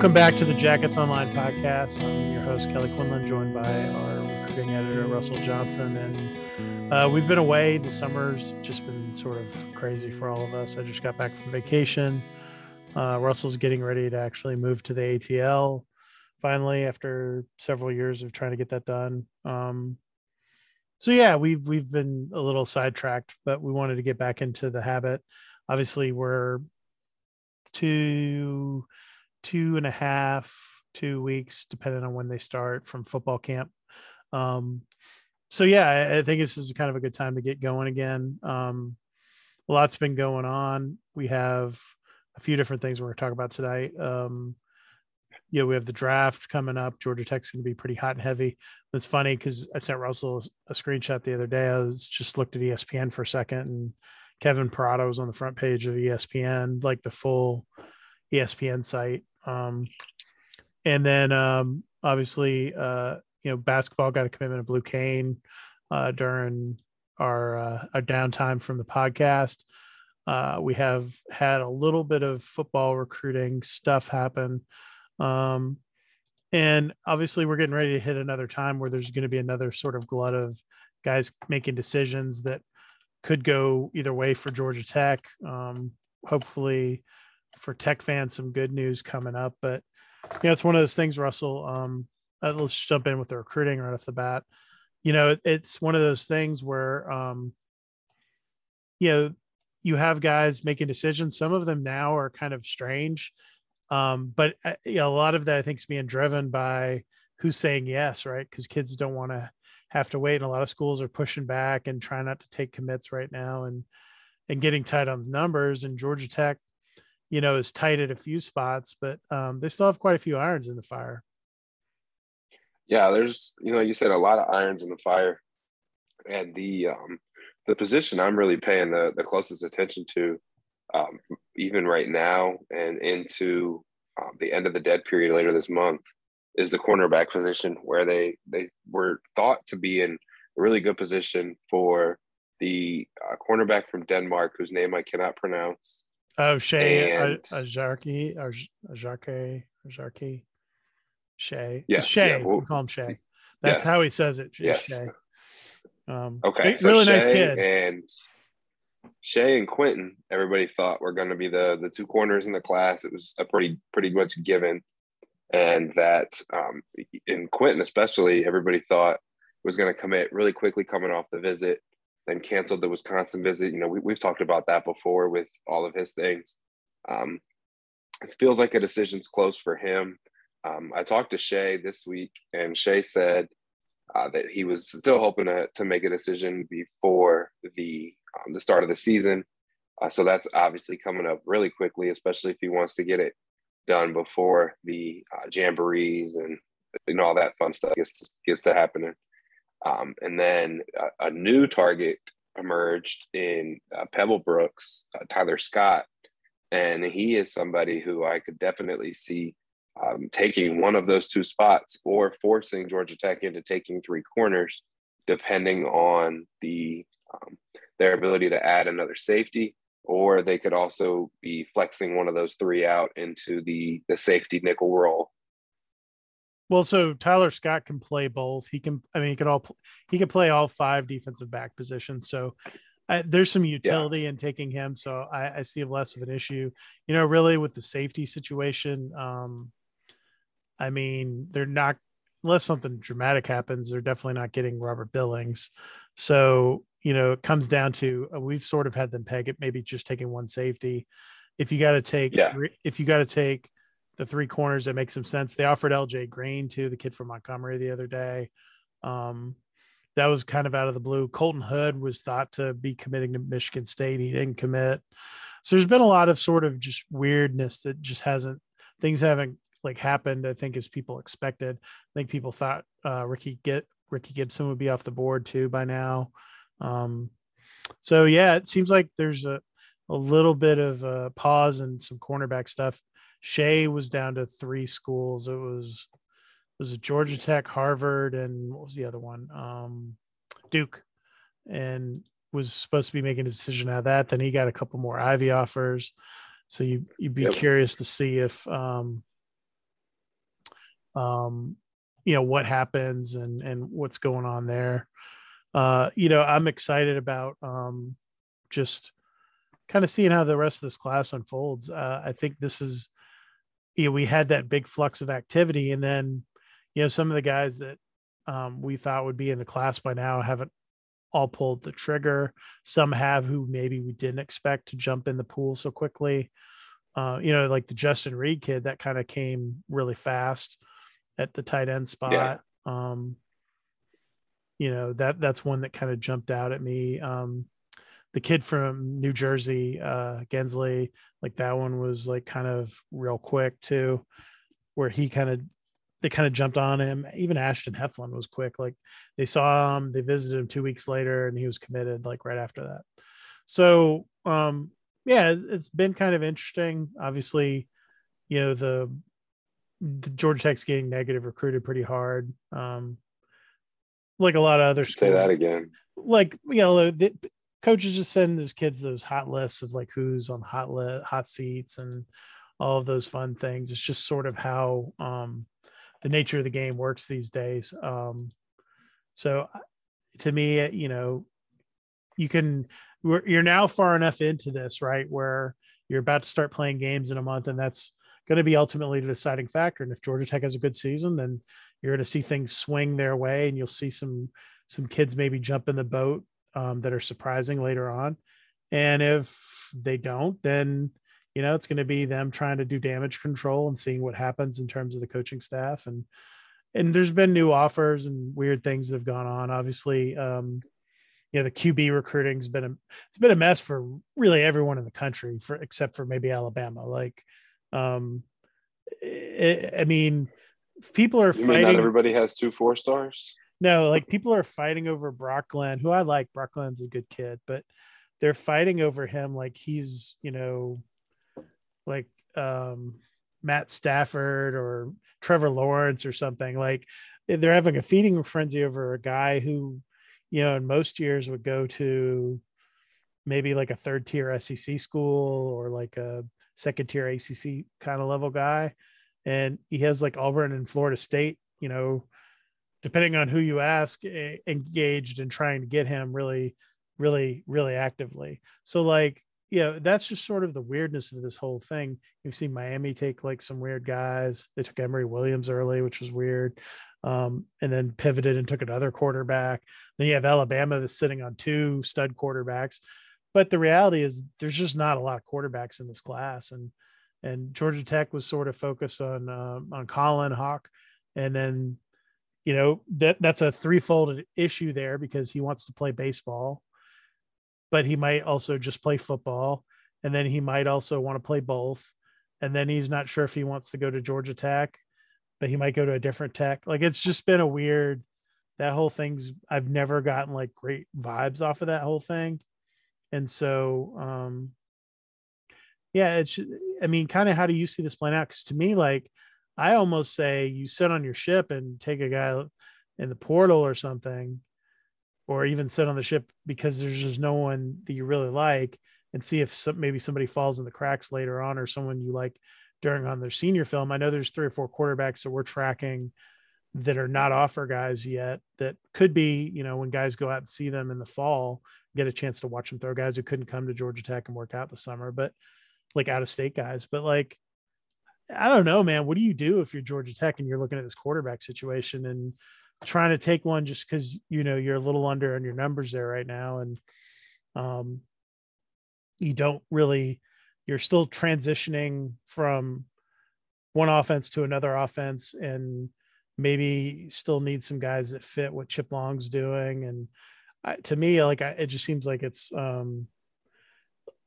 Welcome back to the Jackets Online podcast. I'm your host, Kelly Quinlan, joined by our recruiting editor, Russell Johnson. And uh, we've been away. The summer's just been sort of crazy for all of us. I just got back from vacation. Uh, Russell's getting ready to actually move to the ATL finally after several years of trying to get that done. Um, so yeah, we've we've been a little sidetracked, but we wanted to get back into the habit. Obviously, we're two two and a half, two weeks, depending on when they start from football camp. Um, so yeah, I, think this is kind of a good time to get going again. Um, a lot's been going on. We have a few different things we're going to talk about tonight. Um, you know, we have the draft coming up. Georgia Tech's going to be pretty hot and heavy. It's funny because I sent Russell a screenshot the other day. I was just looked at ESPN for a second, and Kevin Parada was on the front page of ESPN, like the full ESPN site. Um, and then um, obviously, uh, you know, basketball got a commitment of Blue Cain uh, during our uh, our downtime from the podcast. Uh, we have had a little bit of football recruiting stuff happen. Um, and obviously, we're getting ready to hit another time where there's going to be another sort of glut of guys making decisions that could go either way for Georgia Tech. Um, hopefully, for Tech fans, some good news coming up. But yeah, it's one of those things, Russell. Um, uh, let's jump in with the recruiting right off the bat. You know, it's one of those things where, um, you know, you have guys making decisions. Some of them now are kind of strange, um, but uh, you know, a lot of that I think is being driven by who's saying yes, right? Because kids don't want to have to wait, and a lot of schools are pushing back and trying not to take commits right now, and and getting tight on the numbers. And Georgia Tech, you know, is tight at a few spots, but um, they still have quite a few irons in the fire. Yeah, there's you know, you said a lot of irons in the fire, and the um, the position I'm really paying the the closest attention to um, even right now and into um, the end of the dead period later this month is the cornerback position where they they were thought to be in a really good position for the uh, cornerback from Denmark whose name I cannot pronounce. Oh, Shay Ajarki, Ajarki, Ajarki, Shay. Yes, Shay. Yeah, we'll, we call him Shay. That's yes. how he says it. Yes. Shay. Um, okay. So really Shay nice kid. And Shay and Quentin, everybody thought were going to be the the two corners in the class. It was a pretty pretty much given, and that um, in Quentin especially, everybody thought was going to commit really quickly coming off the visit, then canceled the Wisconsin visit. You know, we, we've talked about that before with all of his things. Um, it feels like a decision's close for him. Um, I talked to Shay this week, and Shay said uh, that he was still hoping to, to make a decision before the um, the start of the season. Uh, so that's obviously coming up really quickly, especially if he wants to get it done before the uh, jamborees and you know all that fun stuff gets gets to happening. Um, and then a, a, new target emerged in uh, Pebble Brooks, uh, Tyler Scott, and he is somebody who I could definitely see um, taking one of those two spots or forcing Georgia Tech into taking three corners, depending on the um, their ability to add another safety, or they could also be flexing one of those three out into the the safety nickel role. Well, so Tyler Scott can play both. He can, I mean, he could all he can play all five defensive back positions. So I, there's some utility yeah. in taking him. So I, I, see less of an issue. You know, really with the safety situation. Um, I mean, they're not unless something dramatic happens. They're definitely not getting Robert Billings. So you know, it comes down to uh, we've sort of had them peg it maybe just taking one safety. If you got to take, yeah. three, if you got to take the three corners, that make some sense. They offered LJ Green to the kid from Montgomery the other day. Um, that was kind of out of the blue. Colton Hood was thought to be committing to Michigan State. He didn't commit. So there's been a lot of sort of just weirdness that just hasn't things haven't like happened. I think as people expected. I think people thought uh, Ricky get Ricky Gibson would be off the board too by now. Um, so yeah, it seems like there's a, a little bit of a pause and some cornerback stuff. Shay was down to three schools. It was it was Georgia Tech, Harvard, and what was the other one? Um, Duke, and was supposed to be making a decision out of that. Then he got a couple more Ivy offers. So you you'd be yep. curious to see if um, um, you know what happens and and what's going on there. Uh, you know, I'm excited about um, just kind of seeing how the rest of this class unfolds. Uh, I think this is, you know, we had that big flux of activity, and then, you know, some of the guys that um, we thought would be in the class by now haven't all pulled the trigger. Some have who maybe we didn't expect to jump in the pool so quickly. Uh, you know, like the Justin Reed kid that kind of came really fast at the tight end spot. Yeah. Um, you know, that that's one that kind of jumped out at me. Um, the kid from New Jersey, uh, Gensley, like that one was like kind of real quick too, where he kind of they kind of jumped on him. Even Ashton Heflin was quick. Like they saw him, they visited him two weeks later, and he was committed like right after that. So um yeah, it's been kind of interesting. Obviously, you know, the, the Georgia Tech's getting negative recruited pretty hard. Um like a lot of other schools. Say that again. Like, you know, the, coaches just send those kids those hot lists of like who's on hot lit, hot seats and all of those fun things. It's just sort of how um the nature of the game works these days. Um, so to me, you know, you can, you're now far enough into this, right? Where you're about to start playing games in a month and that's going to be ultimately the deciding factor. And if Georgia Tech has a good season, then you're going to see things swing their way and you'll see some, some kids maybe jump in the boat um, that are surprising later on. And if they don't, then you know it's going to be them trying to do damage control and seeing what happens in terms of the coaching staff. And and there's been new offers and weird things that have gone on. Obviously um you know the qb recruiting's been a it's been a mess for really everyone in the country for except for maybe alabama. Like um it, i mean people are you fighting not everybody has two four stars no like people are fighting over brock glenn who i like brock glenn's a good kid but they're fighting over him like he's you know like um, Matt Stafford or Trevor Lawrence or something. Like they're having a feeding frenzy over a guy who, you know, in most years would go to maybe like a third tier SEC school or like a second tier ACC kind of level guy. And he has like Auburn and Florida State, you know, depending on who you ask, engaged in trying to get him really, really, really actively. So, like, you know, that's just sort of the weirdness of this whole thing. You've seen Miami take like some weird guys. They took Emory Williams early, which was weird. Um, and then pivoted and took another quarterback. Then you have Alabama that's sitting on two stud quarterbacks. But the reality is there's just not a lot of quarterbacks in this class. And and Georgia Tech was sort of focused on uh, on Colin Houck. And then, you know, that that's a threefold issue there because he wants to play baseball but he might also just play football. And then he might also want to play both. And then he's not sure if he wants to go to Georgia Tech, but he might go to a different tech. Like it's just been a weird, that whole thing's, I've never gotten like great vibes off of that whole thing. And so, um, yeah, it's, I mean, kind of how do you see this playing out? Because to me, like, I almost say you sit on your ship and take a guy in the portal or something or even sit on the ship because there's just no one that you really like and see if some, maybe somebody falls in the cracks later on or someone you like during on their senior film. I know there's three or four quarterbacks that we're tracking that are not offer guys yet that could be, you know, when guys go out and see them in the fall, get a chance to watch them throw guys who couldn't come to Georgia Tech and work out the summer, but like out of state guys. But like, I don't know, man. What do you do if you're Georgia Tech and you're looking at this quarterback situation and trying to take one just because you know you're a little under on your numbers there right now and um you don't really you're still transitioning from one offense to another offense and maybe still need some guys that fit what chip long's doing and I, to me like I, it just seems like it's um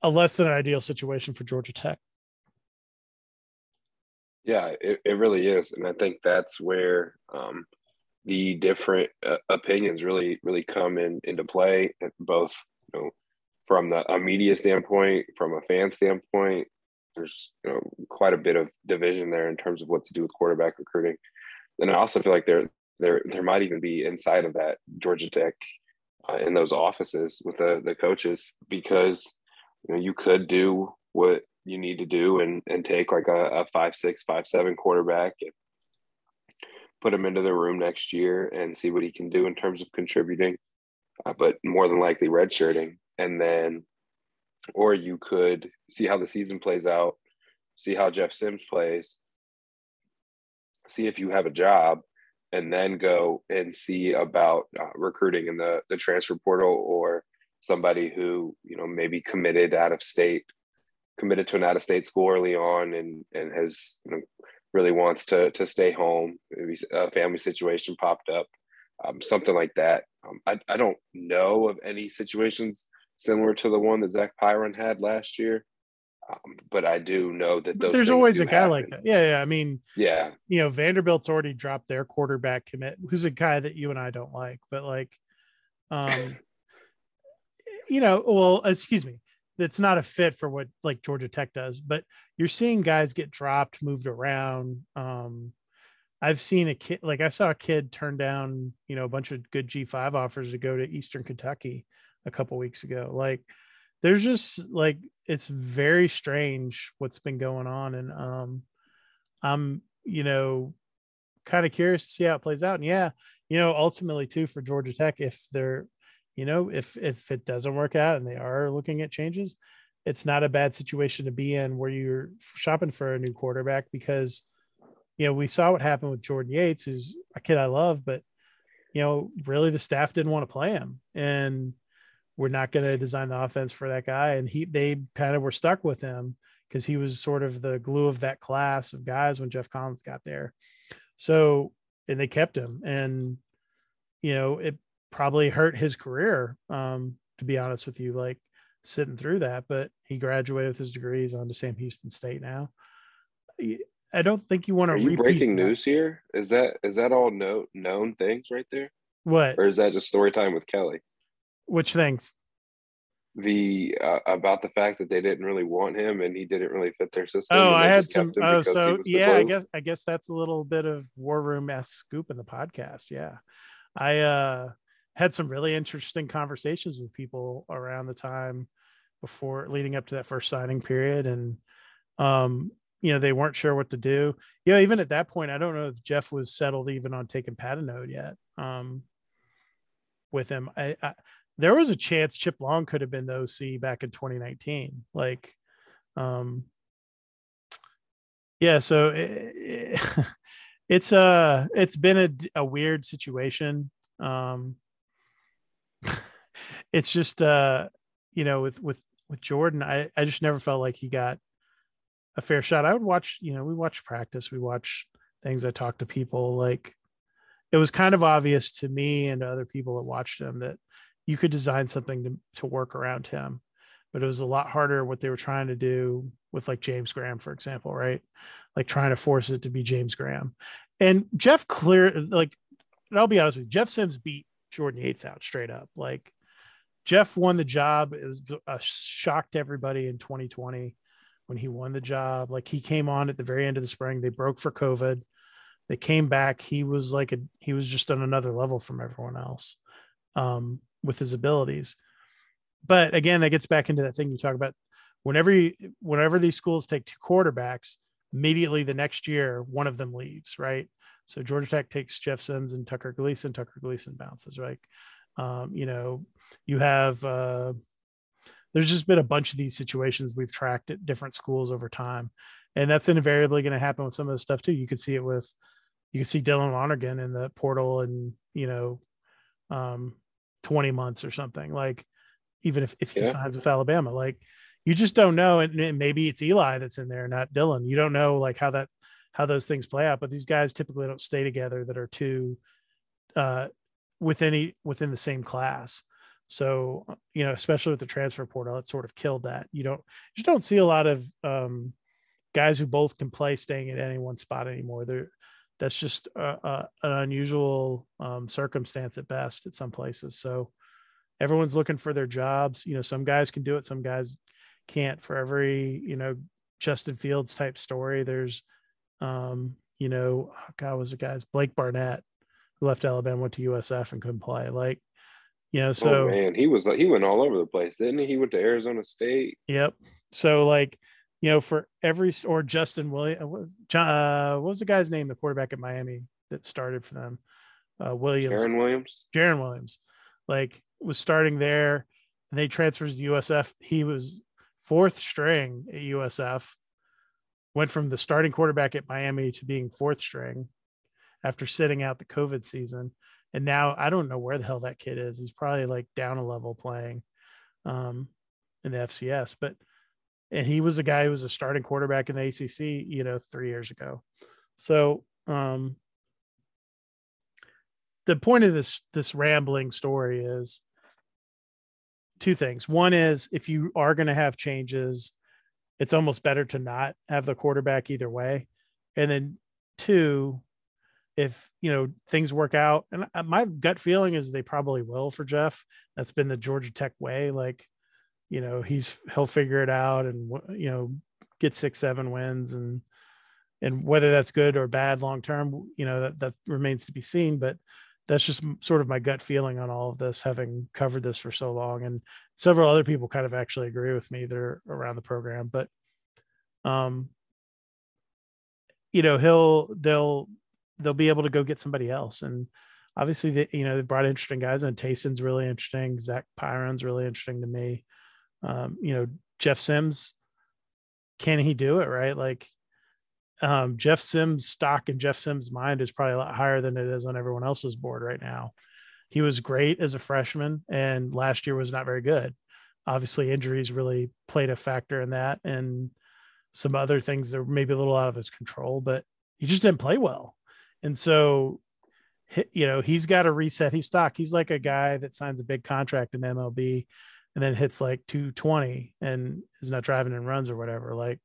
a less than ideal situation for georgia tech yeah it, it really is and i think that's where um the different uh, opinions really really come in into play both you know from the a media standpoint from a fan standpoint there's you know quite a bit of division there in terms of what to do with quarterback recruiting. And i also feel like there there there might even be inside of that georgia tech uh, in those offices with the the coaches because you know you could do what do and and take like a, a five six five seven quarterback and put him into the room next year and see what he can do in terms of contributing, uh, but more than likely redshirting. And then, or you could see how the season plays out, see how Jeff Sims plays, see if you have a job, and then go and see about uh, recruiting in the, the transfer portal or somebody who, you know, maybe committed out of state, committed to an out of state school early on and, and has, you know, really wants to to stay home. Maybe a family situation popped up, um, something like that. Um, I I don't know of any situations similar to the one that Zach Pyron had last year. Um, but I do know that there's always a guy happen. like that. Yeah, yeah. I mean, yeah. You know, Vanderbilt's already dropped their quarterback commit, who's a guy that you and I don't like, but like, um, you know, well, excuse me, that's not a fit for what like Georgia Tech does. But you're seeing guys get dropped, moved around. Um, I've seen a kid like I saw a kid turn down, you know, a bunch of good G5 offers to go to Eastern Kentucky a couple weeks ago. Like there's just like it's very strange what's been going on. And um I'm, you know, kind of curious to see how it plays out. And yeah, you know, ultimately too for Georgia Tech, if they're you know if if it doesn't work out and they are looking at changes it's not a bad situation to be in where you're shopping for a new quarterback because you know we saw what happened with jordan yates who's a kid i love but you know really the staff didn't want to play him and we're not going to design the offense for that guy. And he they kind of were stuck with him because he was sort of the glue of that class of guys when geoff collins got there. So and they kept him and you know it probably hurt his career. Um, to be honest with you, like sitting through that, but he graduated with his degrees on to Sam Houston State now. I don't think you want to. Are you breaking that. news here? Is that is that all no, known things right there? What or is that just story time with Kelly? Which things? The uh, about the fact that they didn't really want him and he didn't really fit their system. Oh, I had some. Oh, so yeah, I guess I guess that's a little bit of war room esque scoop in the podcast. Yeah, I uh had some really interesting conversations with people around the time before leading up to that first signing period. And um you know they weren't sure what to do. You know even at that point i don't know if jeff was settled even on taking patenaude yet um with him. I, I there was a chance chip long could have been the oc back in 2019 like um yeah so it, it, it's uh it's been a, a weird situation. Um it's just uh you know with with with Jordan, I I just never felt like he got a fair shot. I would watch, you know, we watch practice, we watch things. I talk to people like it was kind of obvious to me and to other people that watched him that you could design something to, to work around him but it was a lot harder what they were trying to do with like James Graham, for example, right? Like trying to force it to be James Graham. And Jeff clear, like, I'll be honest with you, Jeff Sims beat Jordan Yates out straight up. Like Jeff won the job. It was a shock to everybody in 2020 when he won the job. Like he came on at the very end of the spring. They broke for COVID. They came back. He was like a he was just on another level from everyone else um, with his abilities. But again, that gets back into that thing you talk about. Whenever you, whenever these schools take two quarterbacks, immediately the next year one of them leaves, right? So Georgia Tech takes Jeff Sims and Tucker Gleason. Tucker Gleason bounces, right? Um, you know, you have uh, there's just been a bunch of these situations we've tracked at different schools over time, and that's invariably going to happen with some of the stuff too. You could see it with you can see Dylan Lonergan in the portal and you know, um, 20 months or something like even if, if he yeah. signs with Alabama, like you just don't know. And maybe it's Eli that's in there, not Dylan. You don't know like how that how those things play out. But these guys typically don't stay together that are too uh, within any within the same class. So you know, especially with the transfer portal, it sort of killed that. You don't you just don't see a lot of um, guys who both can play staying at any one spot anymore. They're that's just a, a, an unusual um, circumstance at best at some places. So everyone's looking for their jobs. You know, some guys can do it, some guys can't. For every you know Justin Fields type story, there's um, you know, oh God was the guys Blake Barnett who left Alabama, went to USF and couldn't play. Like, you know, so oh, man, he was like he went all over the place, didn't he? He went to Arizona State. Yep. So like, you know, for every or Justin Williams, uh, uh, what was the guy's name? The quarterback at Miami that started for them. Uh, Williams, Jarren Williams, Jarren Williams, like was starting there, and they transfers to USF. He was fourth string at USF. Went from the starting quarterback at Miami to being fourth string after sitting out the COVID season. And now I don't know where the hell that kid is. He's probably like down a level playing um, in the FCS, but and he was a guy who was a starting quarterback in the ACC, you know, three years ago. So um, the point of this this rambling story is two things. One is if you are going to have changes, it's almost better to not have the quarterback either way. And then two, if you know things work out, and my gut feeling is they probably will for Jeff. That's been the Georgia Tech way. Like, you know, he's he'll figure it out and you know get six seven wins and and whether that's good or bad long term, you know that that remains to be seen. But that's just sort of my gut feeling on all of this, having covered this for so long. And several other people kind of actually agree with me that are around the program. But, um, you know, he'll they'll they'll be able to go get somebody else. And obviously, they, you know, they brought interesting guys, and Taisun's really interesting. Zach Pyron's really interesting to me. Um, you know, Jeff Sims, can he do it right? Like um, Jeff Sims' stock in Jeff Sims' mind is probably a lot higher than it is on everyone else's board right now. He was great as a freshman, and last year was not very good. Obviously, injuries really played a factor in that, and some other things that were maybe a little out of his control, but he just didn't play well. And so, you know, he's got to reset his stock. He's like a guy that signs a big contract in MLB and then hits like 220 and is not driving and runs or whatever. Like,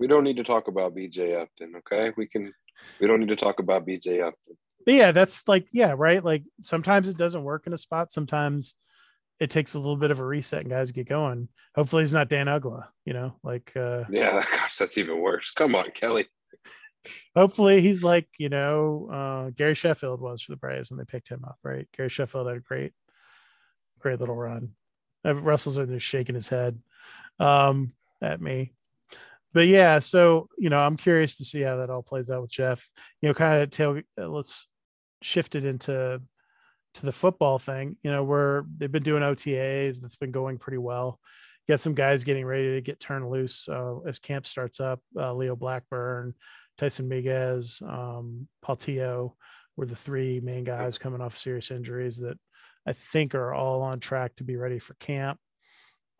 we don't need to talk about BJ Upton, okay? We can we don't need to talk about BJ Upton. But yeah, that's like yeah, right? Like sometimes it doesn't work in a spot, sometimes it takes a little bit of a reset and guys get going. Hopefully he's not Dan Uggla, you know, like uh Yeah, gosh, that's even worse. Come on, Kelly. Hopefully he's like, you know, uh Gary Sheffield was for the Braves when they picked him up, right? Gary Sheffield had a great, great little run. Uh, Russell's in there shaking his head um at me but yeah, so you know, I'm curious to see how that all plays out with Jeff. You know, kind of tail. Uh, let's shift it into to the football thing. You know, where they've been doing OTAs. That's been going pretty well. Got some guys getting ready to get turned loose uh, as camp starts up. Uh, Leo Blackburn, Tyson Meiguez, um, Paltio were the three main guys coming off serious injuries that I think are all on track to be ready for camp.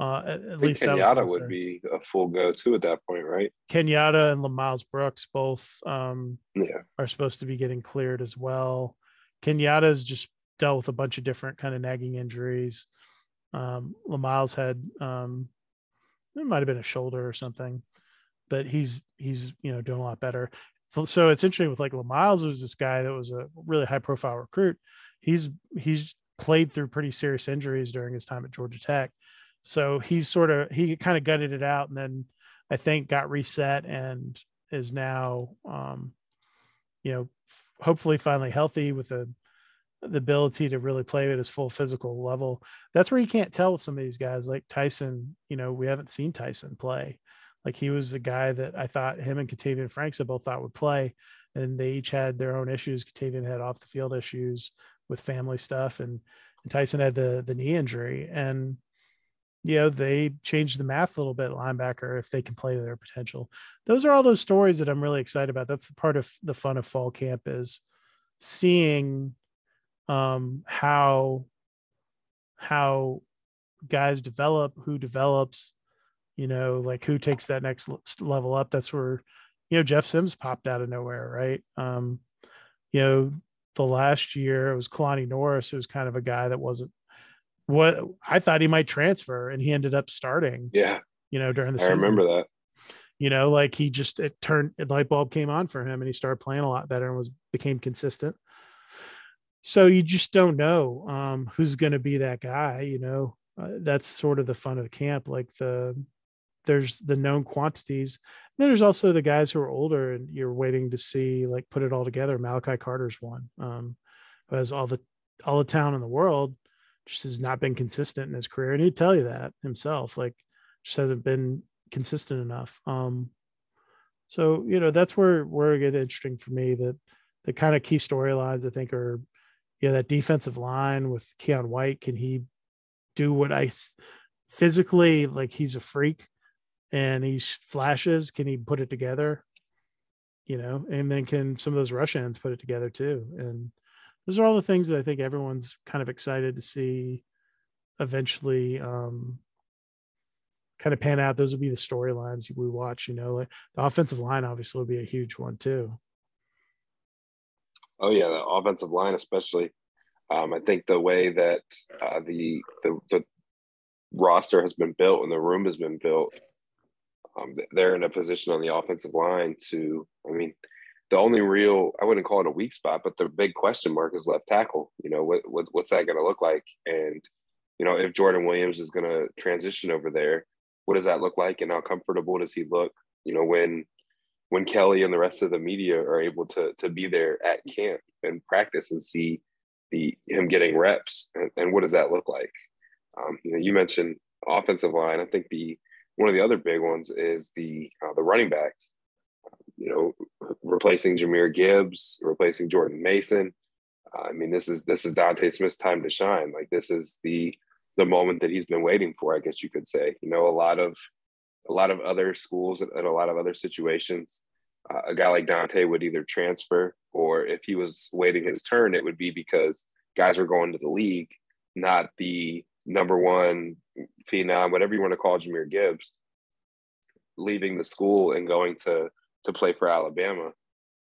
Uh, at, at least Kenyatta would be a full go too at that point, right? Kenyatta and Miles Brooks both um, yeah. are supposed to be getting cleared as well. Kenyatta's just dealt with a bunch of different kind of nagging injuries. Um, Lamiles had um, it might have been a shoulder or something, but he's he's you know doing a lot better. So it's interesting with like Lamiles was this guy that was a really high profile recruit. He's he's played through pretty serious injuries during his time at Georgia Tech so he's sort of he kind of gutted it out and then I think got reset and is now um, you know hopefully finally healthy with the the ability to really play at his full physical level. That's where you can't tell with some of these guys like Tyson. You know, we haven't seen Tyson play. Like he was the guy that I thought him and Katavian Franks I both thought would play, and they each had their own issues. Katavian had off the field issues with family stuff, and, and Tyson had the the knee injury. And you know they changed the math a little bit linebacker if they can play to their potential. Those are all those stories that i'm really excited about. That's the part of the fun of fall camp is seeing um how how guys develop who develops you know like who takes that next level up. That's where you know jeff sims popped out of nowhere right? Um you know the last year it was kalani norris who was kind of a guy that wasn't what I thought he might transfer and he ended up starting. Yeah. You know, during the I season. remember that. You know, like he just it turned the light bulb came on for him and he started playing a lot better and was became consistent. So you just don't know um, who's going to be that guy. You know, uh, that's sort of the fun of the camp. Like the there's the known quantities. And then there's also the guys who are older and you're waiting to see like put it all together. Malachi Carter's one, um, who has all the all the town in the world just has not been consistent in his career. And he'd tell you that himself, like just hasn't been consistent enough. Um, so, you know, that's where, where it get interesting for me that the kind of key storylines I think are, you know, that defensive line with Keon White. Can he do what I physically like? He's a freak, and he flashes. Can he put it together? You know, and then can some of those rush ends put it together too? And those are all the things that I think everyone's kind of excited to see eventually um, kind of pan out. Those would be the storylines we watch. You know, like the offensive line obviously will be a huge one too. Oh yeah, the offensive line especially. Um, I think the way that uh, the, the, the roster has been built and the room has been built, um, they're in a position on the offensive line to. I mean, the only real I wouldn't call it a weak spot, but the big question mark is left tackle. You know, what, what what's that going to look like? And you know, if Jordan Williams is going to transition over there, what does that look like, and how comfortable does he look? You know, when when Kelly and the rest of the media are able to to be there at camp and practice and see the him getting reps, and, and what does that look like? Um, you know, you mentioned offensive line. I think the one of the other big ones is the uh, the running backs. You know, replacing Jahmyr Gibbs, replacing Jordan Mason. Uh, I mean, this is this is Dontae Smith's time to shine. Like this is the the moment that he's been waiting for, I guess you could say. You know, a lot of a lot of other schools and a lot of other situations, uh, a guy like Dante would either transfer or if he was waiting his turn, it would be because guys were going to the league, not the number one phenom, whatever you want to call Jahmyr Gibbs, leaving the school and going to to play for Alabama.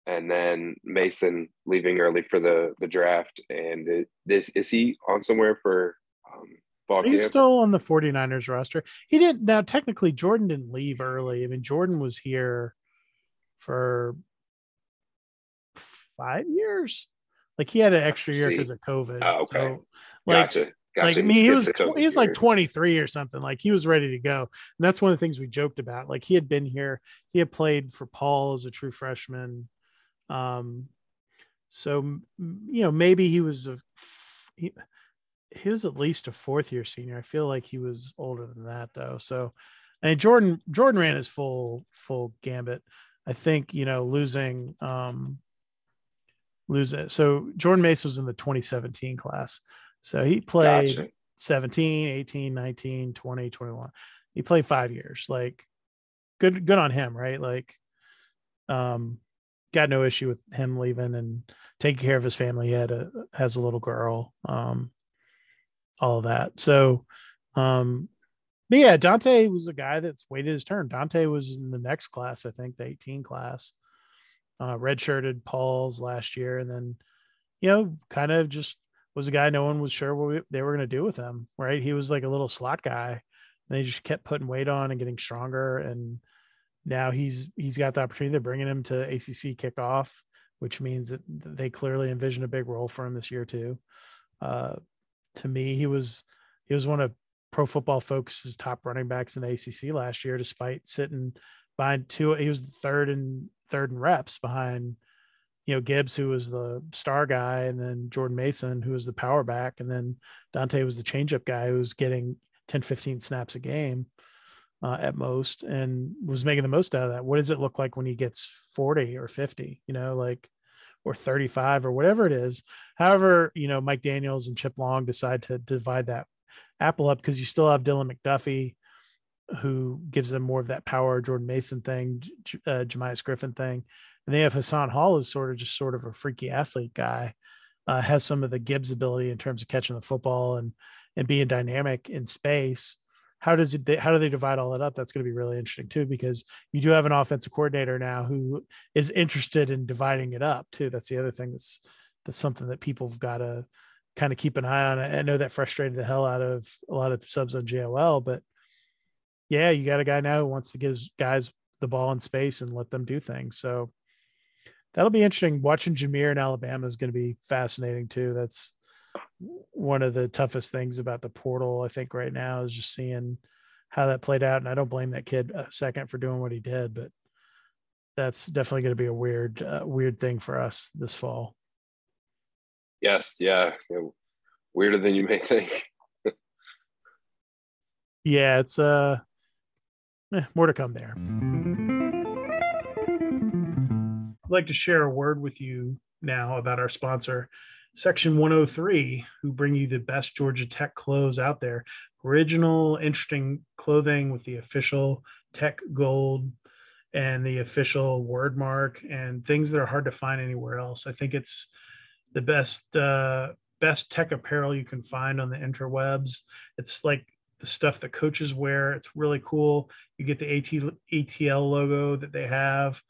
And then Mason leaving early for the the draft. And it, this is he on somewhere for um, He's camp. still on the 49ers roster. He didn't now technically Jordan didn't leave early. I mean, Jordan was here for five years. Like he had an extra year because of COVID. Oh, okay. So, like, gotcha. Gotcha. Like I mean, he was tw- he was like 23 or something. Like he was ready to go. And that's one of the things we joked about. Like he had been here. He had played for Paul as a true freshman. Um, so you know maybe he was a he, he was at least a fourth year senior. I feel like he was older than that though. So, and Jordan Jordan ran his full full gambit. I think you know losing um lose it. So Jordan Mason was in the 2017 class. So he played gotcha. 17, 18, 19, 20, 21. He played five years. Like good good on him, right? Like um got no issue with him leaving and taking care of his family. He had a has a little girl. Um all of that. So, um, but yeah, Dontae was a guy that's waited his turn. Dontae was in the next class, I think, the 18 class. Uh, redshirted Paul's last year, and then, you know, kind of just was a guy no one was sure what we, they were going to do with him. Right? He was like a little slot guy. And they just kept putting weight on and getting stronger, and now he's he's got the opportunity. They're bringing him to ACC kickoff, which means that they clearly envision a big role for him this year too. Uh, to me, he was he was one of Pro Football Focus's top running backs in the ACC last year, despite sitting behind two. He was third and third in reps behind, you know, Gibbs, who was the star guy, and then Jordan Mason, who was the power back, and then Dontae was the changeup guy who was getting 10, 15 snaps a game uh, at most, and was making the most out of that. What does it look like when he gets 40 or 50? You know, like or 35 or whatever it is. However, you know, Mike Daniels and Chip Long decide to divide that apple up because you still have Dylan McDuffie, who gives them more of that power, Jordan Mason thing, uh, Jamious Griffin thing. And they have Hassan Hall as sort of just sort of a freaky athlete guy, uh, has some of the Gibbs ability in terms of catching the football and and being dynamic in space. How does it how do they divide all that up? That's going to be really interesting too because you do have an offensive coordinator now who is interested in dividing it up too. That's the other thing that's that's something that people have got to kind of keep an eye on. I know that frustrated the hell out of a lot of subs on jol but yeah you got a guy now who wants to give guys the ball in space and let them do things. So that'll be interesting watching Jahmyr in alabama is going to be fascinating too that's one of the toughest things about the portal, I think, right now is just seeing how that played out. And I don't blame that kid a second for doing what he did, but that's definitely going to be a weird, uh, weird thing for us this fall. Yes, yeah, weirder than you may think. yeah, it's uh, eh, more to come there. I'd like to share a word with you now about our sponsor, Section 103, who bring you the best Georgia Tech clothes out there. Original, interesting clothing with the official Tech Gold and the official word mark and things that are hard to find anywhere else. I think it's the best uh, best tech apparel you can find on the interwebs. It's like the stuff that coaches wear. It's really cool. You get the AT, ATL logo that they have.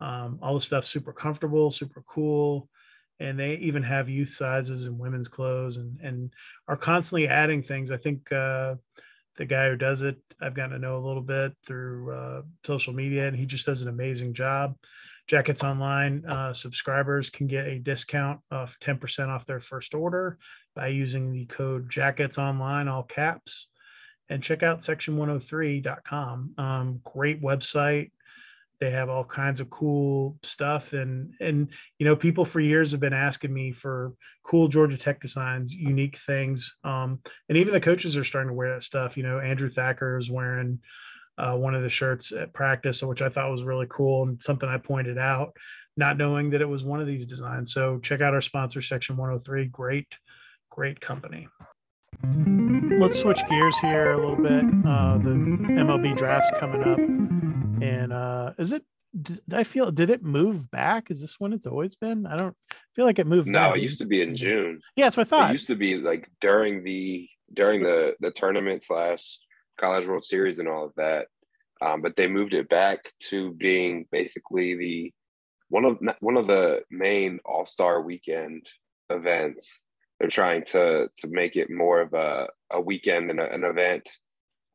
Um, all the stuff super comfortable, super cool. And they even have youth sizes and women's clothes and, and are constantly adding things. I think uh, the guy who does it, I've gotten to know a little bit through uh, social media, and he just does an amazing job. Jackets Online uh, subscribers can get a discount of 10% off their first order by using the code Jackets Online, all caps and check out section103.com. Um, great website. They have all kinds of cool stuff. And, and, you know, people for years have been asking me for cool Georgia Tech designs, unique things. Um, and even the coaches are starting to wear that stuff. You know, Andrew Thacker is wearing uh, one of the shirts at practice, which I thought was really cool and something I pointed out, not knowing that it was one of these designs. So check out our sponsor, Section 103. Great, great company. Let's switch gears here a little bit. Uh, the MLB draft's coming up, and uh, is it? Did I feel did it move back? Is this when it's always been? I don't feel like it moved. No, back. it used to be in June. Yeah, that's what I thought. It used to be like during the during the the tournament slash College World Series and all of that. Um, but they moved it back to being basically the one of one of the main All Star Weekend events they're trying to to make it more of a, a weekend and a, an event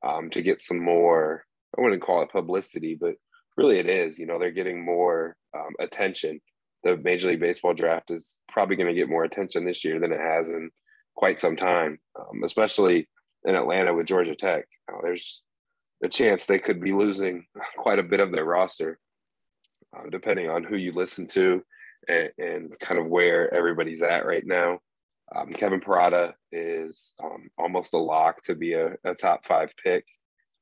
um, to get some more i wouldn't call it publicity but really it is you know they're getting more um, attention. The major league baseball draft is probably going to get more attention this year than it has in quite some time um, especially in atlanta with georgia tech. Uh, there's a chance they could be losing quite a bit of their roster uh, depending on who you listen to and, and kind of where everybody's at right now. Um, Kevin Parada is um, almost a lock to be a, a top five pick.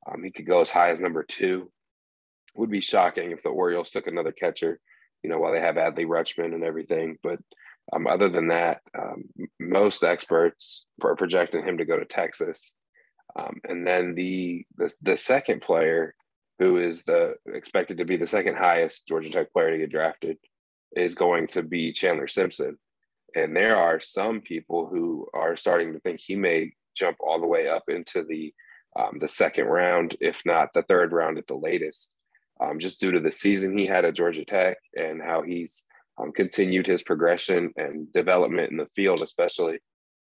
Um, he could go as high as number two. Would be shocking if the Orioles took another catcher, you know, while they have Adley Rutschman and everything. But um, other than that, um, most experts are projecting him to go to Texas. Um, and then the, the the second player, who is the expected to be the second highest Georgia Tech player to get drafted, is going to be Chandler Simpson. And there are some people who are starting to think he may jump all the way up into the um, the second round, if not the third round at the latest, um, just due to the season he had at Georgia Tech and how he's um, continued his progression and development in the field, especially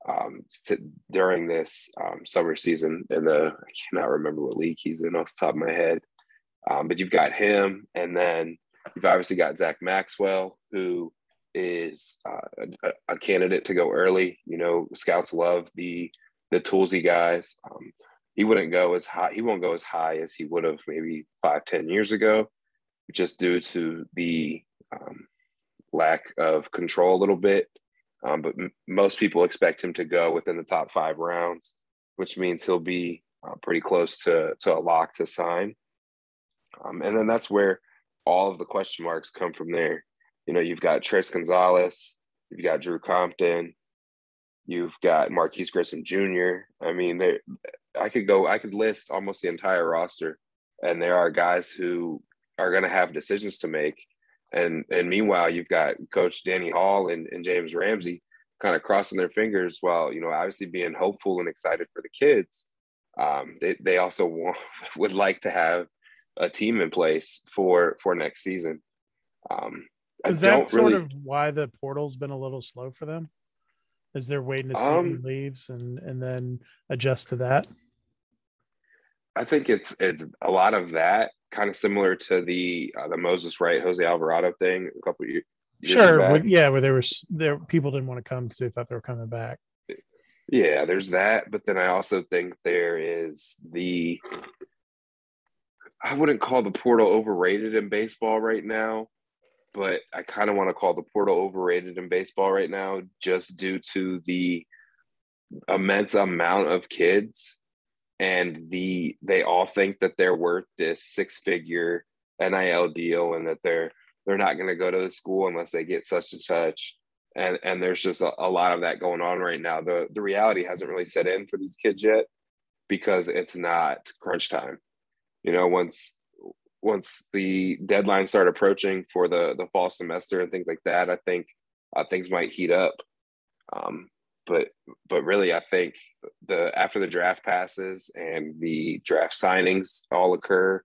um, during this um, summer season. In the I cannot remember what league he's in off the top of my head, um, but you've got him, and then you've obviously got Zach Maxwell, who is uh, a, a, candidate to go early. You know, scouts love the the toolsy guys. Um, he wouldn't go as high. He won't go as high as he would have maybe five, ten years ago, just due to the um, lack of control a little bit. Um, but m- most people expect him to go within the top five rounds, which means he'll be uh, pretty close to to a lock to sign. Um, and then that's where all of the question marks come from there. You know, you've got Tres Gonzalez, you've got Drew Compton, you've got Marquis Grissom Jr. I mean, I could go, I could list almost the entire roster, and there are guys who are going to have decisions to make. And and meanwhile, you've got Coach Danny Hall and, and James Ramsey kind of crossing their fingers while you know obviously being hopeful and excited for the kids. Um, they they also want, would like to have a team in place for for next season. Um, is that sort really... of why the portal's been a little slow for them? Is they're waiting to see um, who leaves and and then adjust to that? I think it's it's a lot of that, kind of similar to the uh, the Moses Wright Jose Alvarado thing a couple years. Sure, yeah, where there was there people didn't want to come because they thought they were coming back. Yeah, there's that, but then I also think there is the I wouldn't call the portal overrated in baseball right now, but I kind of want to call the portal overrated in baseball right now just due to the immense amount of kids and the they all think that they're worth this six figure NIL deal and that they're they're not going to go to the school unless they get such and such. And, and there's just a, a lot of that going on right now. The, the reality hasn't really set in for these kids yet because it's not crunch time. You know, once once the deadlines start approaching for the the fall semester and things like that, I think uh, things might heat up. Um, but but really, I think the after the draft passes and the draft signings all occur,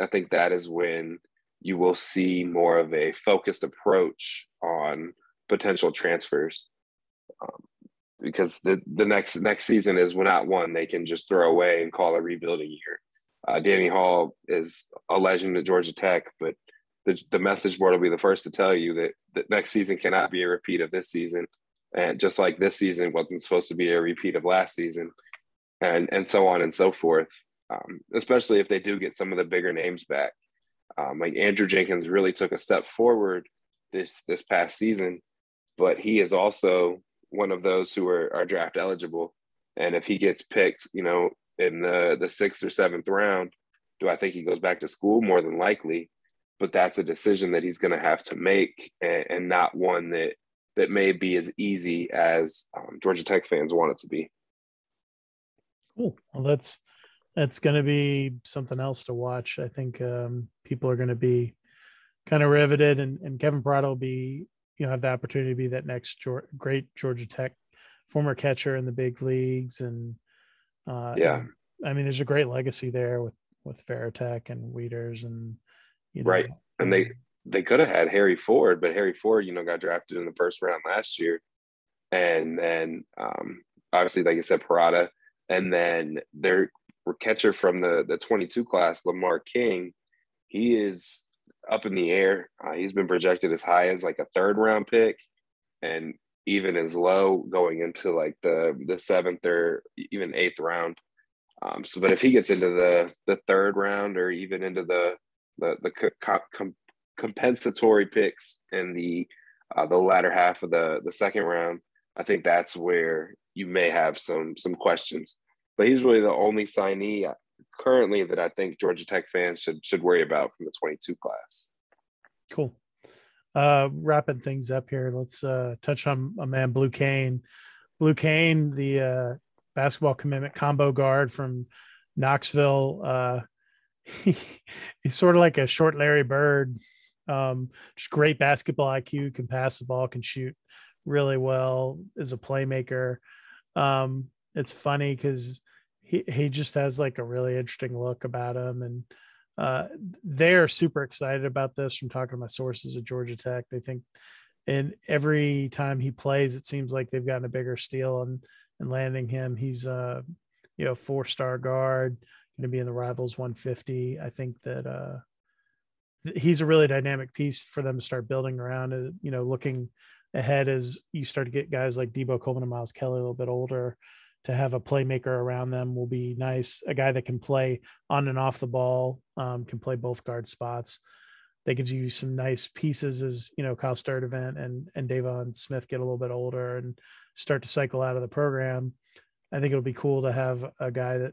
I think that is when you will see more of a focused approach on potential transfers. Um, because the, the next next season is not one they can just throw away and call a rebuilding year. Uh, Danny Hall is a legend at Georgia Tech, but the, the message board will be the first to tell you that the next season cannot be a repeat of this season. And just like this season wasn't supposed to be a repeat of last season, and, and so on and so forth, um, especially if they do get some of the bigger names back. Um, like Andrew Jenkins really took a step forward this this past season, but he is also one of those who are, are draft eligible. And if he gets picked, you know, in the the sixth or seventh round, do I think he goes back to school? More than likely, but that's a decision that he's going to have to make, and, and, not one that that may be as easy as um, Georgia Tech fans want it to be. Cool. Well, that's that's going to be something else to watch. I think um, people are going to be kind of riveted, and, and Kevin Parada will be, you know, have the opportunity to be that next great Georgia Tech former catcher in the big leagues, and uh, yeah, I mean, there's a great legacy there with with Varitek and Wieters, and you know, right, and they they could have had Harry Ford, but Harry Ford, you know, got drafted in the first round last year, and then um, obviously, like I said, Parada, and then their catcher from the the 22 class, Lamar King, he is up in the air. Uh, he's been projected as high as like a third round pick, and even as low going into like the the seventh or even eighth round. Um, so, but if he gets into the the third round or even into the the the com- compensatory picks in the uh, the latter half of the the second round, I think that's where you may have some some questions. But he's really the only signee currently that I think Georgia Tech fans should should worry about from the 22 class. Cool uh wrapping things up here let's uh touch on a man Blue Cain Blue Cain the uh basketball commitment combo guard from knoxville uh he, he's sort of like a short larry bird um just great basketball iq can pass the ball can shoot really well is a playmaker um it's funny because he, he just has like a really interesting look about him and uh, they're super excited about this from talking to my sources at Georgia Tech. They think, and every time he plays, it seems like they've gotten a bigger steal and and landing him. He's a you know four star guard, going to be in the Rivals 150. I think that uh, he's a really dynamic piece for them to start building around. Uh, you know, looking ahead as you start to get guys like Deebo Coleman and Miles Kelly a little bit older to have a playmaker around them will be nice. A guy that can play on and off the ball, um, can play both guard spots. That gives you some nice pieces as you know Kyle Sturdivant and and Deivon Smith get a little bit older and start to cycle out of the program. I think it'll be cool to have a guy that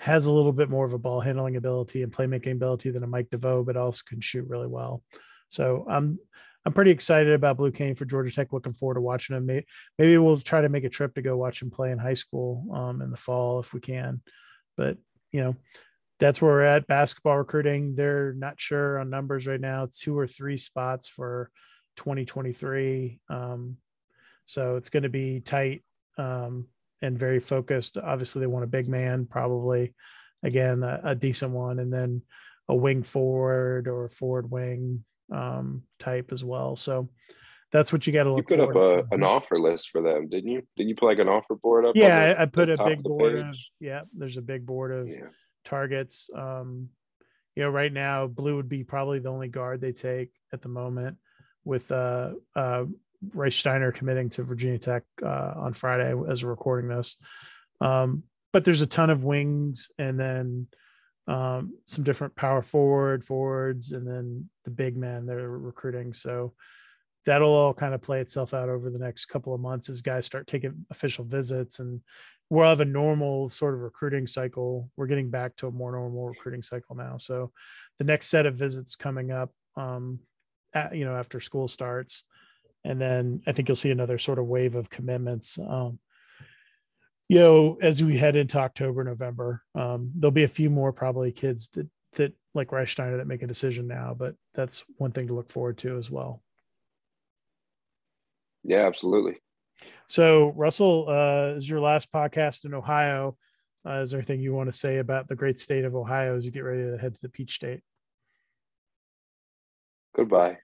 has a little bit more of a ball handling ability and playmaking ability than a Mike DeVoe, but also can shoot really well. So I'm I'm pretty excited about Blue Cain for Georgia Tech. Looking forward to watching him. Maybe, maybe we'll try to make a trip to go watch him play in high school um, in the fall if we can. But you know, that's where we're at. Basketball recruiting. They're not sure on numbers right now. Two or three spots for 2023. Um, so it's going to be tight um, and very focused. Obviously, they want a big man, probably again a, a decent one, and then a wing forward or forward wing um, type as well. So that's what you got to look. You put up a, an offer list for them, didn't you? Did you put like an offer board up? Yeah, the, I, put a big board of yeah. There's a big board of yeah. targets. Um, you know, right now, blue would be probably the only guard they take at the moment, with uh, uh, Rechsteiner committing to Virginia Tech uh, on Friday as we're recording this. Um, but there's a ton of wings, and then um, some different power forward forwards, and then the big men they're recruiting. So that'll all kind of play itself out over the next couple of months as guys start taking official visits and we'll have a normal sort of recruiting cycle. We're getting back to a more normal recruiting cycle now. So the next set of visits coming up um, at, you know after school starts, and then I think you'll see another sort of wave of commitments. Um, you know, as we head into October, November, um, there'll be a few more probably kids that that like Rechsteiner that make a decision now, but that's one thing to look forward to as well. Yeah, absolutely. So, Russell, uh, is your last podcast in Ohio. Uh, is there anything you want to say about the great state of Ohio as you get ready to head to the Peach State? Goodbye.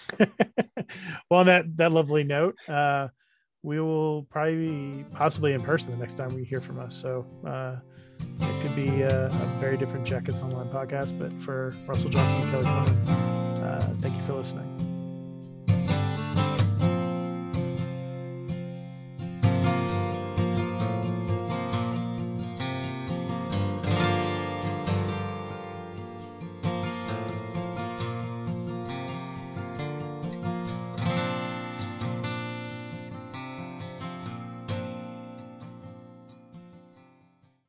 well, on that that lovely note, uh, we will probably be possibly in person the next time we hear from us. So uh, it could be a, a, very different Jackets Online podcast. But for Russell Johnson, and Kelly Cronin, uh, thank you for listening.